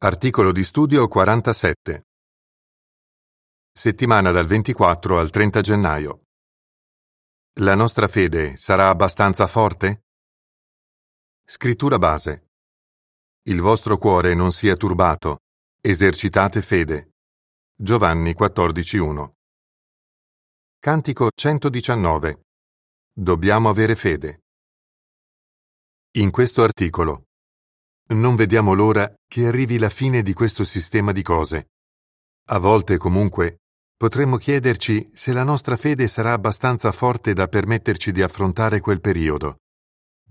Articolo di studio 47. Settimana dal 24 al 30 gennaio. La nostra fede sarà abbastanza forte? Scrittura base. Il vostro cuore non sia turbato. Esercitate fede. Giovanni 14.1. Cantico 119. Dobbiamo avere fede. In questo articolo non vediamo l'ora che arrivi la fine di questo sistema di cose. A volte, comunque, potremmo chiederci se la nostra fede sarà abbastanza forte da permetterci di affrontare quel periodo.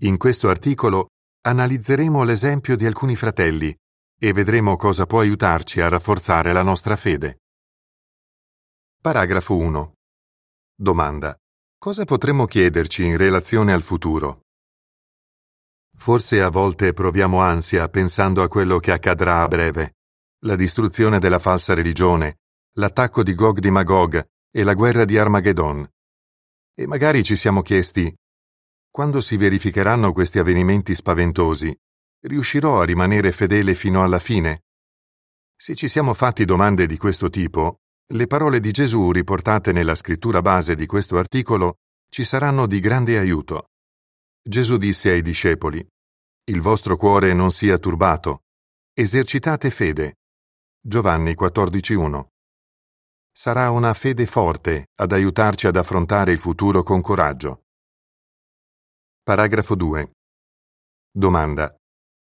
In questo articolo analizzeremo l'esempio di alcuni fratelli e vedremo cosa può aiutarci a rafforzare la nostra fede. Paragrafo 1. Domanda. Cosa potremmo chiederci in relazione al futuro? Forse a volte proviamo ansia pensando a quello che accadrà a breve. La distruzione della falsa religione, l'attacco di Gog di Magog e la guerra di Armageddon. E magari ci siamo chiesti, quando si verificheranno questi avvenimenti spaventosi, riuscirò a rimanere fedele fino alla fine? Se ci siamo fatti domande di questo tipo, le parole di Gesù riportate nella scrittura base di questo articolo ci saranno di grande aiuto. Gesù disse ai discepoli, Il vostro cuore non sia turbato, esercitate fede. Giovanni 14.1 Sarà una fede forte ad aiutarci ad affrontare il futuro con coraggio. Paragrafo 2. Domanda.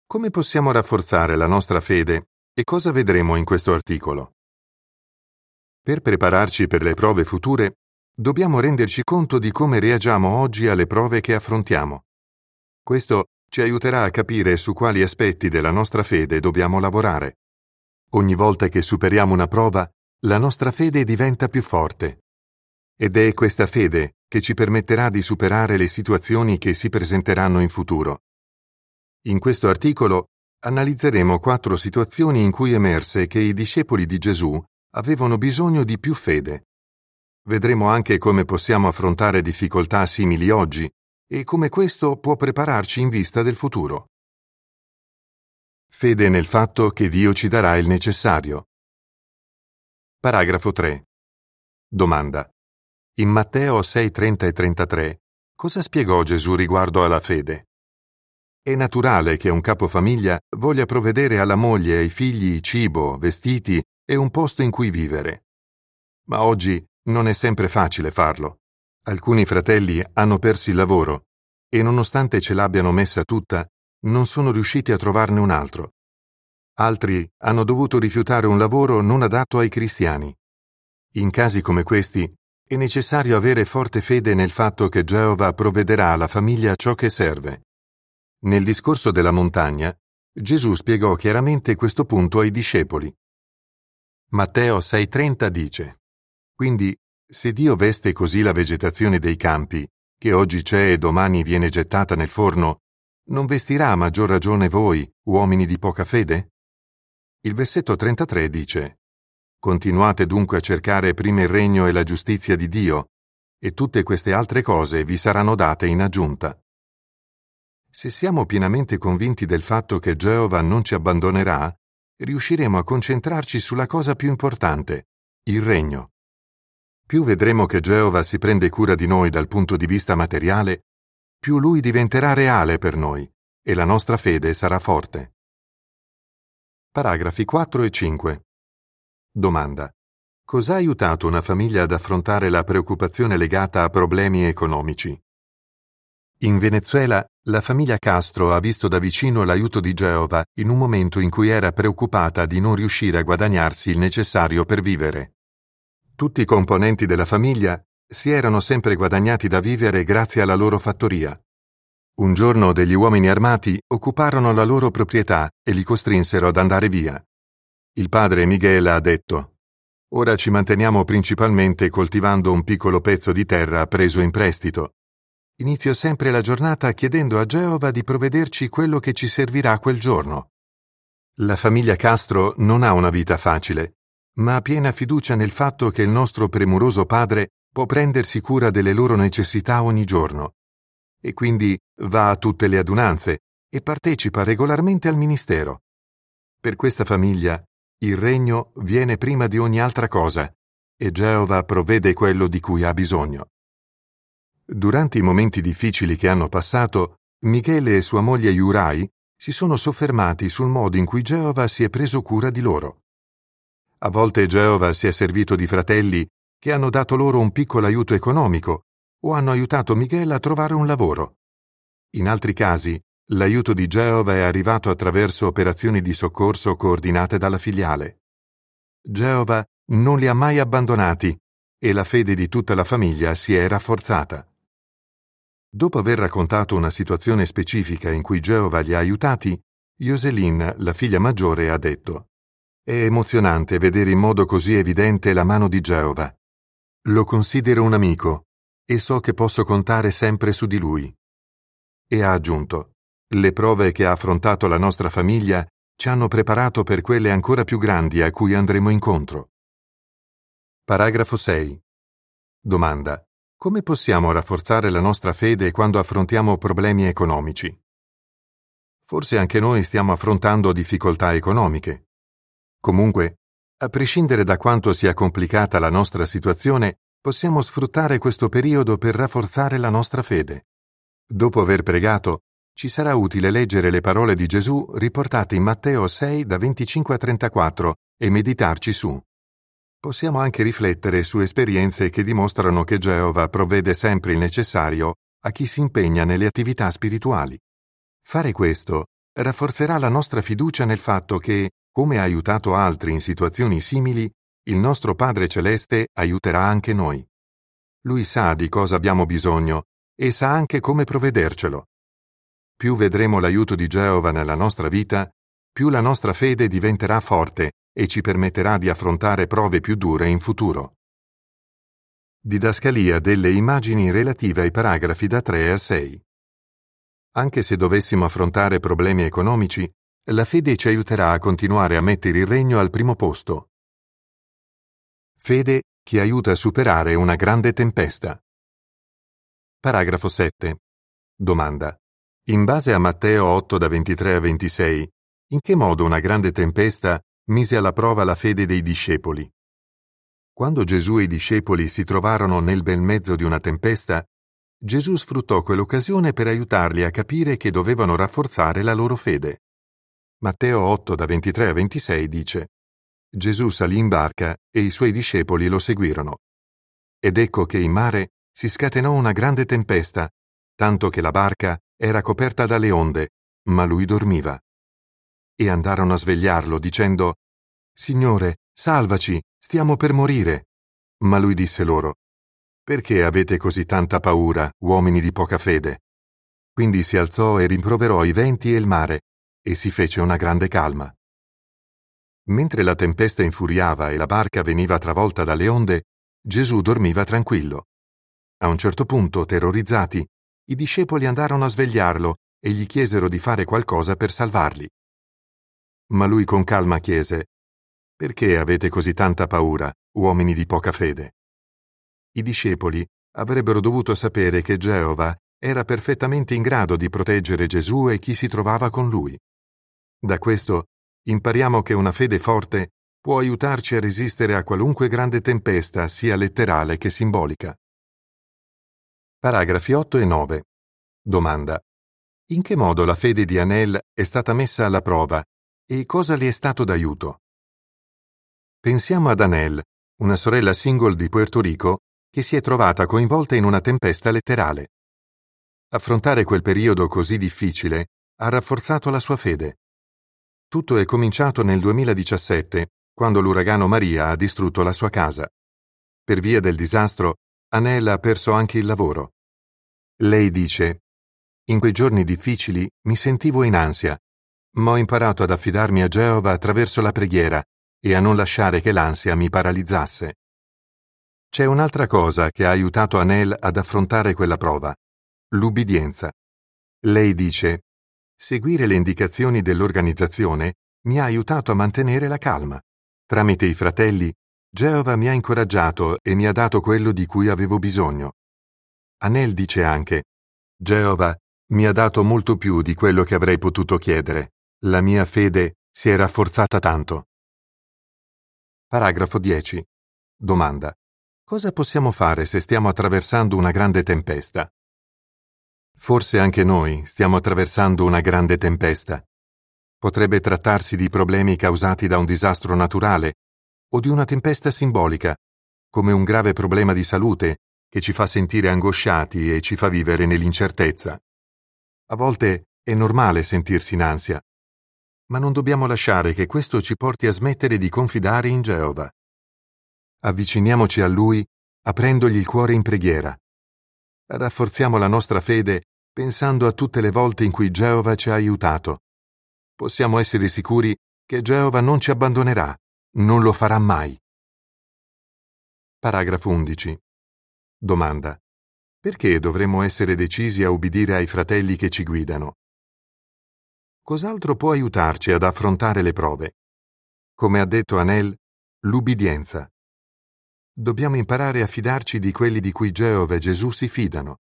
Come possiamo rafforzare la nostra fede e cosa vedremo in questo articolo? Per prepararci per le prove future, dobbiamo renderci conto di come reagiamo oggi alle prove che affrontiamo. Questo ci aiuterà a capire su quali aspetti della nostra fede dobbiamo lavorare. Ogni volta che superiamo una prova, la nostra fede diventa più forte. Ed è questa fede che ci permetterà di superare le situazioni che si presenteranno in futuro. In questo articolo analizzeremo quattro situazioni in cui emerse che i discepoli di Gesù avevano bisogno di più fede. Vedremo anche come possiamo affrontare difficoltà simili oggi e come questo può prepararci in vista del futuro. Fede nel fatto che Dio ci darà il necessario. Paragrafo 3. Domanda. In Matteo 6, 30 e 33, cosa spiegò Gesù riguardo alla fede? È naturale che un capofamiglia voglia provvedere alla moglie e ai figli cibo, vestiti e un posto in cui vivere. Ma oggi non è sempre facile farlo. Alcuni fratelli hanno perso il lavoro e nonostante ce l'abbiano messa tutta, non sono riusciti a trovarne un altro. Altri hanno dovuto rifiutare un lavoro non adatto ai cristiani. In casi come questi è necessario avere forte fede nel fatto che Geova provvederà alla famiglia ciò che serve. Nel discorso della montagna, Gesù spiegò chiaramente questo punto ai discepoli. Matteo 6:30 dice: Quindi se Dio veste così la vegetazione dei campi, che oggi c'è e domani viene gettata nel forno, non vestirà a maggior ragione voi, uomini di poca fede? Il versetto 33 dice Continuate dunque a cercare prima il regno e la giustizia di Dio, e tutte queste altre cose vi saranno date in aggiunta. Se siamo pienamente convinti del fatto che Geova non ci abbandonerà, riusciremo a concentrarci sulla cosa più importante, il regno. Più vedremo che Geova si prende cura di noi dal punto di vista materiale, più lui diventerà reale per noi e la nostra fede sarà forte. Paragrafi 4 e 5. Domanda. Cosa ha aiutato una famiglia ad affrontare la preoccupazione legata a problemi economici? In Venezuela, la famiglia Castro ha visto da vicino l'aiuto di Geova in un momento in cui era preoccupata di non riuscire a guadagnarsi il necessario per vivere. Tutti i componenti della famiglia si erano sempre guadagnati da vivere grazie alla loro fattoria. Un giorno degli uomini armati occuparono la loro proprietà e li costrinsero ad andare via. Il padre Miguel ha detto Ora ci manteniamo principalmente coltivando un piccolo pezzo di terra preso in prestito. Inizio sempre la giornata chiedendo a Geova di provvederci quello che ci servirà quel giorno. La famiglia Castro non ha una vita facile ma ha piena fiducia nel fatto che il nostro premuroso Padre può prendersi cura delle loro necessità ogni giorno. E quindi va a tutte le adunanze e partecipa regolarmente al ministero. Per questa famiglia il regno viene prima di ogni altra cosa e Geova provvede quello di cui ha bisogno. Durante i momenti difficili che hanno passato, Michele e sua moglie Yurai si sono soffermati sul modo in cui Geova si è preso cura di loro. A volte Geova si è servito di fratelli che hanno dato loro un piccolo aiuto economico o hanno aiutato Michele a trovare un lavoro. In altri casi, l'aiuto di Geova è arrivato attraverso operazioni di soccorso coordinate dalla filiale. Geova non li ha mai abbandonati e la fede di tutta la famiglia si è rafforzata. Dopo aver raccontato una situazione specifica in cui Geova li ha aiutati, Joselin, la figlia maggiore, ha detto È emozionante vedere in modo così evidente la mano di Geova. Lo considero un amico e so che posso contare sempre su di lui. E ha aggiunto Le prove che ha affrontato la nostra famiglia ci hanno preparato per quelle ancora più grandi a cui andremo incontro. Paragrafo 6. Domanda. Come possiamo rafforzare la nostra fede quando affrontiamo problemi economici? Forse anche noi stiamo affrontando difficoltà economiche. Comunque, a prescindere da quanto sia complicata la nostra situazione, possiamo sfruttare questo periodo per rafforzare la nostra fede. Dopo aver pregato, ci sarà utile leggere le parole di Gesù riportate in Matteo 6 da 25 a 34 e meditarci su. Possiamo anche riflettere su esperienze che dimostrano che Geova provvede sempre il necessario a chi si impegna nelle attività spirituali. Fare questo rafforzerà la nostra fiducia nel fatto che, come ha aiutato altri in situazioni simili, il nostro Padre Celeste aiuterà anche noi. Lui sa di cosa abbiamo bisogno e sa anche come provvedercelo. Più vedremo l'aiuto di Geova nella nostra vita, più la nostra fede diventerà forte e ci permetterà di affrontare prove più dure in futuro. Didascalia delle immagini relative ai paragrafi da 3 a 6. Anche se dovessimo affrontare problemi economici, la fede ci aiuterà a continuare a mettere il regno al primo posto. Fede che aiuta a superare una grande tempesta. Paragrafo 7. Domanda. In base a Matteo 8 da 23 a 26, in che modo una grande tempesta mise alla prova la fede dei discepoli. Quando Gesù e i discepoli si trovarono nel bel mezzo di una tempesta, Gesù sfruttò quell'occasione per aiutarli a capire che dovevano rafforzare la loro fede. Matteo 8 da 23 a 26 dice Gesù salì in barca e i suoi discepoli lo seguirono. Ed ecco che in mare si scatenò una grande tempesta, tanto che la barca era coperta dalle onde, ma lui dormiva e andarono a svegliarlo dicendo Signore, salvaci, stiamo per morire. Ma lui disse loro Perché avete così tanta paura, uomini di poca fede? Quindi si alzò e rimproverò i venti e il mare, e si fece una grande calma. Mentre la tempesta infuriava e la barca veniva travolta dalle onde, Gesù dormiva tranquillo. A un certo punto, terrorizzati, i discepoli andarono a svegliarlo e gli chiesero di fare qualcosa per salvarli. Ma lui con calma chiese Perché avete così tanta paura, uomini di poca fede? I discepoli avrebbero dovuto sapere che Geova era perfettamente in grado di proteggere Gesù e chi si trovava con lui. Da questo impariamo che una fede forte può aiutarci a resistere a qualunque grande tempesta, sia letterale che simbolica. Paragrafi 8 e 9. Domanda. In che modo la fede di Anel è stata messa alla prova e cosa le è stato d'aiuto? Pensiamo ad Anel, una sorella single di Puerto Rico che si è trovata coinvolta in una tempesta letterale. Affrontare quel periodo così difficile ha rafforzato la sua fede. Tutto è cominciato nel 2017, quando l'uragano Maria ha distrutto la sua casa. Per via del disastro, Anel ha perso anche il lavoro. Lei dice, In quei giorni difficili mi sentivo in ansia ma ho imparato ad affidarmi a Geova attraverso la preghiera e a non lasciare che l'ansia mi paralizzasse. C'è un'altra cosa che ha aiutato Anel ad affrontare quella prova, l'ubbidienza. Lei dice, seguire le indicazioni dell'organizzazione mi ha aiutato a mantenere la calma. Tramite i fratelli, Geova mi ha incoraggiato e mi ha dato quello di cui avevo bisogno. Anel dice anche, Geova mi ha dato molto più di quello che avrei potuto chiedere. La mia fede Si è rafforzata tanto. Paragrafo 10. Domanda. Cosa possiamo fare se stiamo attraversando una grande tempesta? Forse anche noi stiamo attraversando una grande tempesta. Potrebbe trattarsi di problemi causati da un disastro naturale o di una tempesta simbolica, come un grave problema di salute che ci fa sentire angosciati e ci fa vivere nell'incertezza. A volte è normale sentirsi in ansia, ma non dobbiamo lasciare che questo ci porti a smettere di confidare in Geova. Avviciniamoci a Lui aprendogli il cuore in preghiera. Rafforziamo la nostra fede pensando a tutte le volte in cui Geova ci ha aiutato possiamo essere sicuri che Geova non ci abbandonerà, non lo farà mai. Paragrafo 11. Domanda. Perché dovremmo essere decisi a ubbidire ai fratelli che ci guidano? Cos'altro può aiutarci ad affrontare le prove? Come ha detto Anel, l'ubbidienza. Dobbiamo imparare a fidarci di quelli di cui Geova e Gesù si fidano.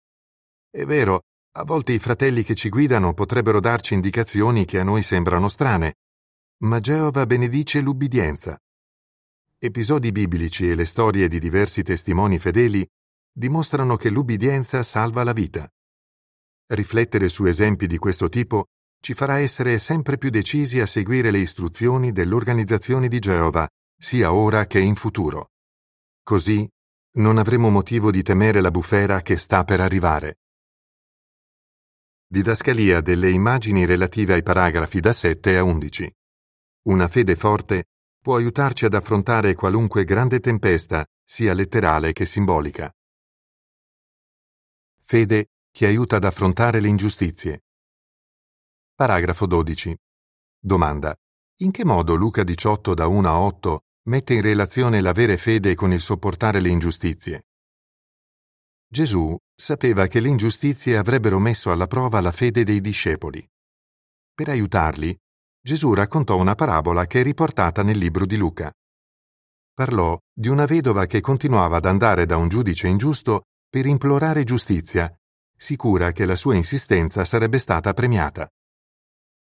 È vero, a volte i fratelli che ci guidano potrebbero darci indicazioni che a noi sembrano strane, ma Geova benedice l'ubbidienza. Episodi biblici e le storie di diversi testimoni fedeli dimostrano che l'ubbidienza salva la vita. Riflettere su esempi di questo tipo ci farà essere sempre più decisi a seguire le istruzioni dell'organizzazione di Geova, sia ora che in futuro. Così non avremo motivo di temere la bufera che sta per arrivare. Didascalia delle immagini relative ai paragrafi da 7 a 11. Una fede forte può aiutarci ad affrontare qualunque grande tempesta, sia letterale che simbolica. Fede che aiuta ad affrontare le ingiustizie. Paragrafo 12. Domanda. In che modo Luca 18 da 1 a 8 mette in relazione l'avere fede con il sopportare le ingiustizie? Gesù sapeva che le ingiustizie avrebbero messo alla prova la fede dei discepoli. Per aiutarli, Gesù raccontò una parabola che è riportata nel libro di Luca. Parlò di una vedova che continuava ad andare da un giudice ingiusto per implorare giustizia, sicura che la sua insistenza sarebbe stata premiata.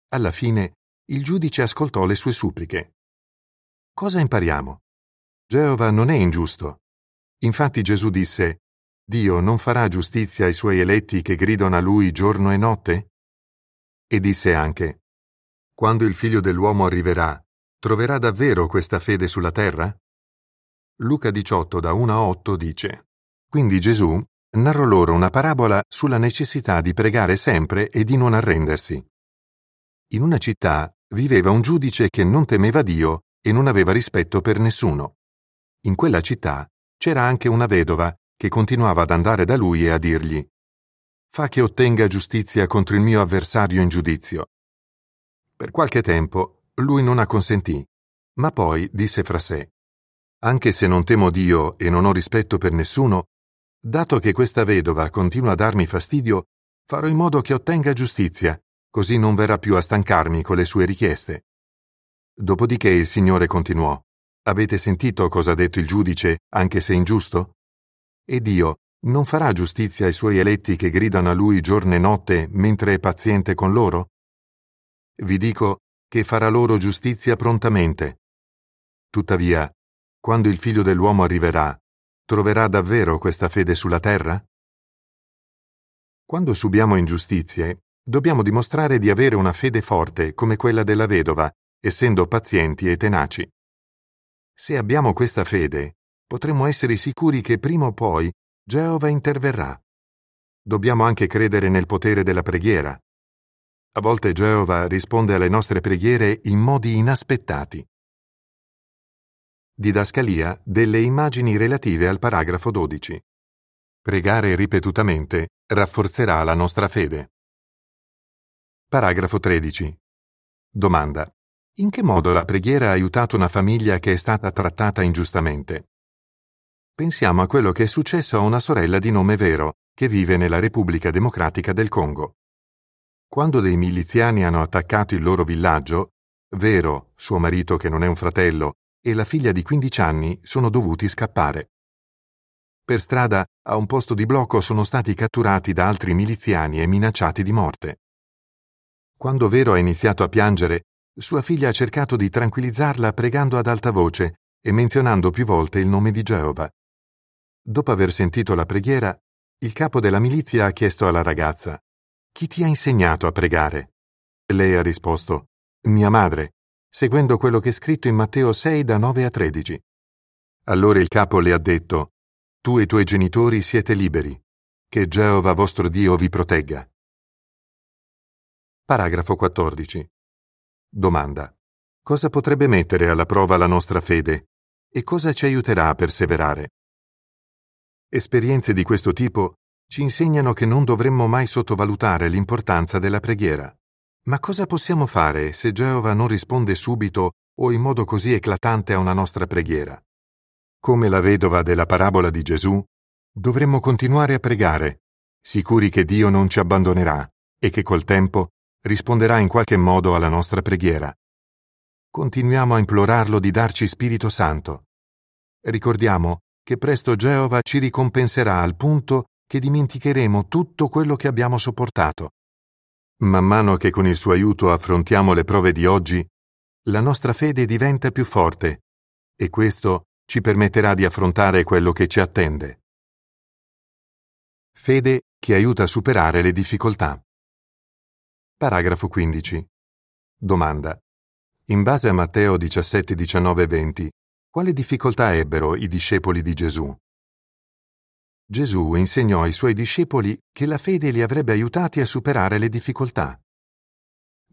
Alla fine, il giudice ascoltò le sue suppliche. Cosa impariamo? Geova non è ingiusto. Infatti Gesù disse, Dio non farà giustizia ai suoi eletti che gridano a lui giorno e notte? E disse anche, Quando il figlio dell'uomo arriverà, troverà davvero questa fede sulla terra? Luca 18 da 1 a 8 dice, Quindi Gesù narrò loro una parabola sulla necessità di pregare sempre e di non arrendersi. In una città viveva un giudice che non temeva Dio e non aveva rispetto per nessuno. In quella città c'era anche una vedova che continuava ad andare da lui e a dirgli Fa che ottenga giustizia contro il mio avversario in giudizio. Per qualche tempo lui non acconsentì, ma poi disse fra sé Anche se non temo Dio e non ho rispetto per nessuno, dato che questa vedova continua a darmi fastidio, farò in modo che ottenga giustizia, così non verrà più a stancarmi con le sue richieste. Dopodiché il Signore continuò Avete sentito cosa ha detto il giudice, anche se ingiusto? E Dio non farà giustizia ai suoi eletti che gridano a lui giorno e notte mentre è paziente con loro? Vi dico che farà loro giustizia prontamente. Tuttavia, quando il figlio dell'uomo arriverà, troverà davvero questa fede sulla terra? Quando subiamo ingiustizie, dobbiamo dimostrare di avere una fede forte come quella della vedova, essendo pazienti e tenaci. Se abbiamo questa fede, potremmo essere sicuri che prima o poi Geova interverrà. Dobbiamo anche credere nel potere della preghiera. A volte Geova risponde alle nostre preghiere in modi inaspettati. Didascalia delle immagini relative al paragrafo 12. Pregare ripetutamente rafforzerà la nostra fede. Paragrafo 13. Domanda. In che modo la preghiera ha aiutato una famiglia che è stata trattata ingiustamente? Pensiamo a quello che è successo a una sorella di nome Vero, che vive nella Repubblica Democratica del Congo. Quando dei miliziani hanno attaccato il loro villaggio, Vero, suo marito che non è un fratello, e la figlia di 15 anni sono dovuti scappare. Per strada, a un posto di blocco sono stati catturati da altri miliziani e minacciati di morte. Quando Vero ha iniziato a piangere, sua figlia ha cercato di tranquillizzarla pregando ad alta voce e menzionando più volte il nome di Geova. Dopo aver sentito la preghiera, il capo della milizia ha chiesto alla ragazza Chi ti ha insegnato a pregare? Lei ha risposto Mia madre, seguendo quello che è scritto in Matteo 6 da 9 a 13. Allora il capo le ha detto Tu e i tuoi genitori siete liberi. Che Geova vostro Dio vi protegga. Paragrafo 14. Domanda. Cosa potrebbe mettere alla prova la nostra fede e cosa ci aiuterà a perseverare? Esperienze di questo tipo ci insegnano che non dovremmo mai sottovalutare l'importanza della preghiera. Ma cosa possiamo fare se Geova non risponde subito o in modo così eclatante a una nostra preghiera? Come la vedova della parabola di Gesù, dovremmo continuare a pregare, sicuri che Dio non ci abbandonerà e che col tempo risponderà in qualche modo alla nostra preghiera. Continuiamo a implorarlo di darci Spirito Santo. Ricordiamo che presto Geova ci ricompenserà al punto che dimenticheremo tutto quello che abbiamo sopportato. Man mano che con il suo aiuto affrontiamo le prove di oggi, la nostra fede diventa più forte e questo ci permetterà di affrontare quello che ci attende. Fede che aiuta a superare le difficoltà. Paragrafo 15. Domanda. In base a Matteo 17, 19 e 20, quale difficoltà ebbero i discepoli di Gesù? Gesù insegnò ai suoi discepoli che la fede li avrebbe aiutati a superare le difficoltà.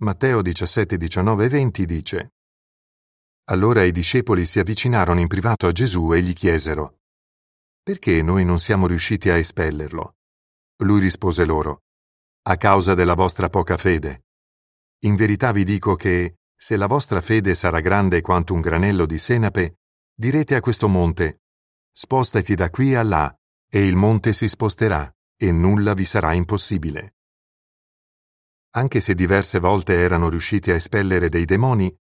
Matteo 17, 19 e 20 dice Allora i discepoli si avvicinarono in privato a Gesù e gli chiesero Perché noi non siamo riusciti a espellerlo? Lui rispose loro a causa della vostra poca fede. In verità vi dico che, se la vostra fede sarà grande quanto un granello di senape, direte a questo monte, spostati da qui a là, e il monte si sposterà, e nulla vi sarà impossibile. Anche se diverse volte erano riusciti a espellere dei demoni,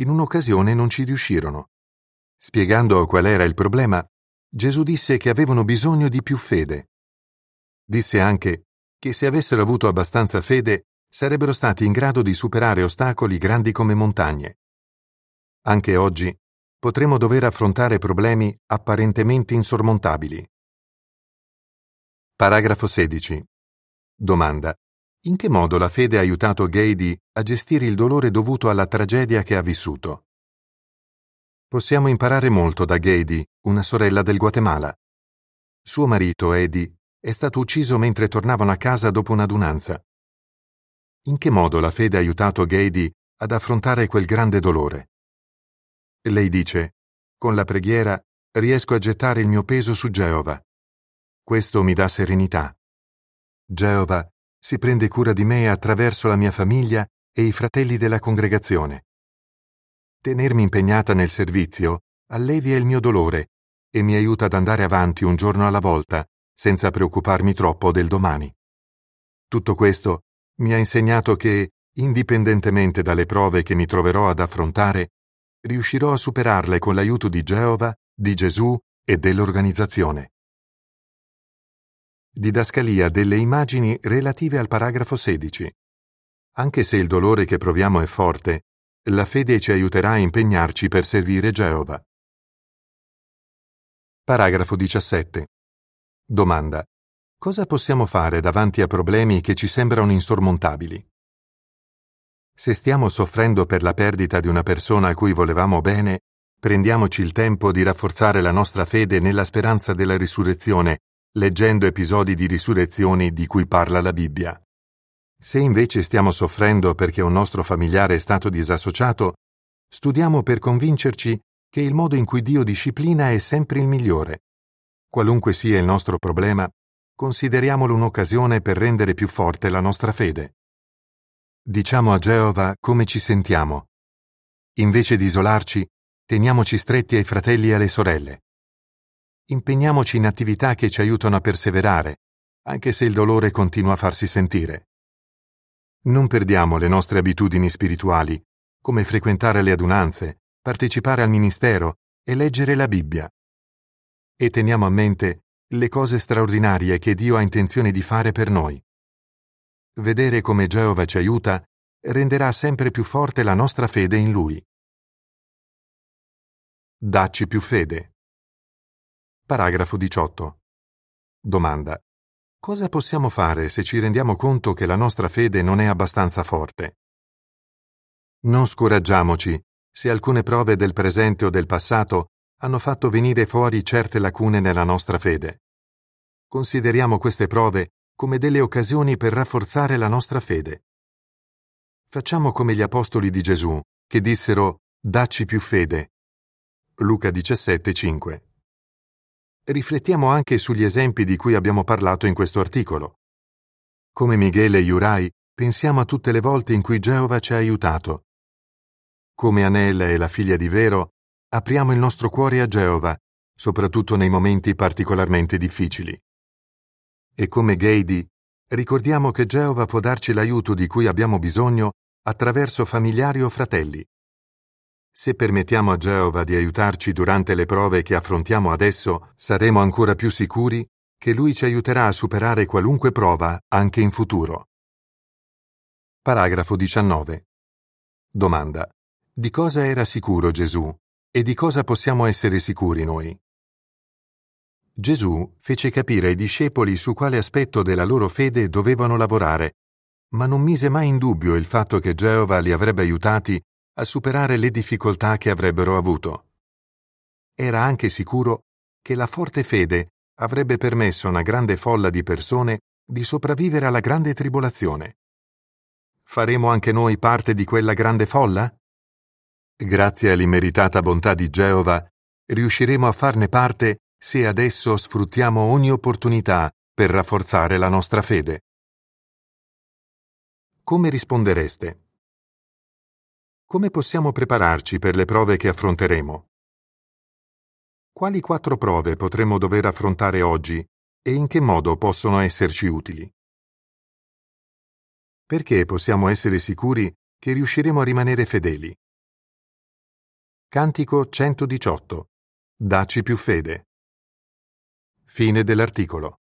in un'occasione non ci riuscirono. Spiegando qual era il problema, Gesù disse che avevano bisogno di più fede. Disse anche che se avessero avuto abbastanza fede sarebbero stati in grado di superare ostacoli grandi come montagne. Anche oggi potremo dover affrontare problemi apparentemente insormontabili. Paragrafo 16. Domanda. In che modo la fede ha aiutato Gady a gestire il dolore dovuto alla tragedia che ha vissuto? Possiamo imparare molto da Gady, una sorella del Guatemala. Suo marito, Eddie, è stato ucciso mentre tornavano a casa dopo un'adunanza. In che modo la fede ha aiutato Gady ad affrontare quel grande dolore? Lei dice, con la preghiera riesco a gettare il mio peso su Geova. Questo mi dà serenità. Geova si prende cura di me attraverso la mia famiglia e i fratelli della congregazione. Tenermi impegnata nel servizio allevia il mio dolore e mi aiuta ad andare avanti un giorno alla volta senza preoccuparmi troppo del domani. Tutto questo mi ha insegnato che, indipendentemente dalle prove che mi troverò ad affrontare, riuscirò a superarle con l'aiuto di Geova, di Gesù e dell'organizzazione. Didascalia delle immagini relative al paragrafo 16. Anche se il dolore che proviamo è forte, la fede ci aiuterà a impegnarci per servire Geova. Paragrafo 17. Domanda. Cosa possiamo fare davanti a problemi che ci sembrano insormontabili? Se stiamo soffrendo per la perdita di una persona a cui volevamo bene, prendiamoci il tempo di rafforzare la nostra fede nella speranza della risurrezione, leggendo episodi di risurrezioni di cui parla la Bibbia. Se invece stiamo soffrendo perché un nostro familiare è stato disassociato, studiamo per convincerci che il modo in cui Dio disciplina è sempre il migliore Qualunque sia il nostro problema, consideriamolo un'occasione per rendere più forte la nostra fede. Diciamo a Geova come ci sentiamo. Invece di isolarci, teniamoci stretti ai fratelli e alle sorelle. Impegniamoci in attività che ci aiutano a perseverare, anche se il dolore continua a farsi sentire. Non perdiamo le nostre abitudini spirituali, come frequentare le adunanze, partecipare al ministero e leggere la Bibbia e teniamo a mente le cose straordinarie che Dio ha intenzione di fare per noi. Vedere come Geova ci aiuta renderà sempre più forte la nostra fede in Lui. Dacci più fede. Paragrafo 18. Domanda. Cosa possiamo fare se ci rendiamo conto che la nostra fede non è abbastanza forte? Non scoraggiamoci se alcune prove del presente o del passato hanno fatto venire fuori certe lacune nella nostra fede. Consideriamo queste prove come delle occasioni per rafforzare la nostra fede. Facciamo come gli apostoli di Gesù, che dissero Dacci più fede. Luca 17,5. Riflettiamo anche sugli esempi di cui abbiamo parlato in questo articolo. Come Michele e Iurai, pensiamo a tutte le volte in cui Geova ci ha aiutato. Come Anella e la figlia di Vero, apriamo il nostro cuore a Geova, soprattutto nei momenti particolarmente difficili. E come Geidi, ricordiamo che Geova può darci l'aiuto di cui abbiamo bisogno attraverso familiari o fratelli. Se permettiamo a Geova di aiutarci durante le prove che affrontiamo adesso, saremo ancora più sicuri che Lui ci aiuterà a superare qualunque prova anche in futuro. Paragrafo 19. Domanda. Di cosa era sicuro Gesù e di cosa possiamo essere sicuri noi? Gesù fece capire ai discepoli su quale aspetto della loro fede dovevano lavorare, ma non mise mai in dubbio il fatto che Geova li avrebbe aiutati a superare le difficoltà che avrebbero avuto. Era anche sicuro che la forte fede avrebbe permesso a una grande folla di persone di sopravvivere alla grande tribolazione. Faremo anche noi parte di quella grande folla? Grazie all'immeritata bontà di Geova, riusciremo a farne parte se adesso sfruttiamo ogni opportunità per rafforzare la nostra fede. Come rispondereste? Come possiamo prepararci per le prove che affronteremo? Quali quattro prove potremmo dover affrontare oggi e in che modo possono esserci utili? Perché possiamo essere sicuri che riusciremo a rimanere fedeli? Cantico 118. Dacci più fede. Fine dell'articolo.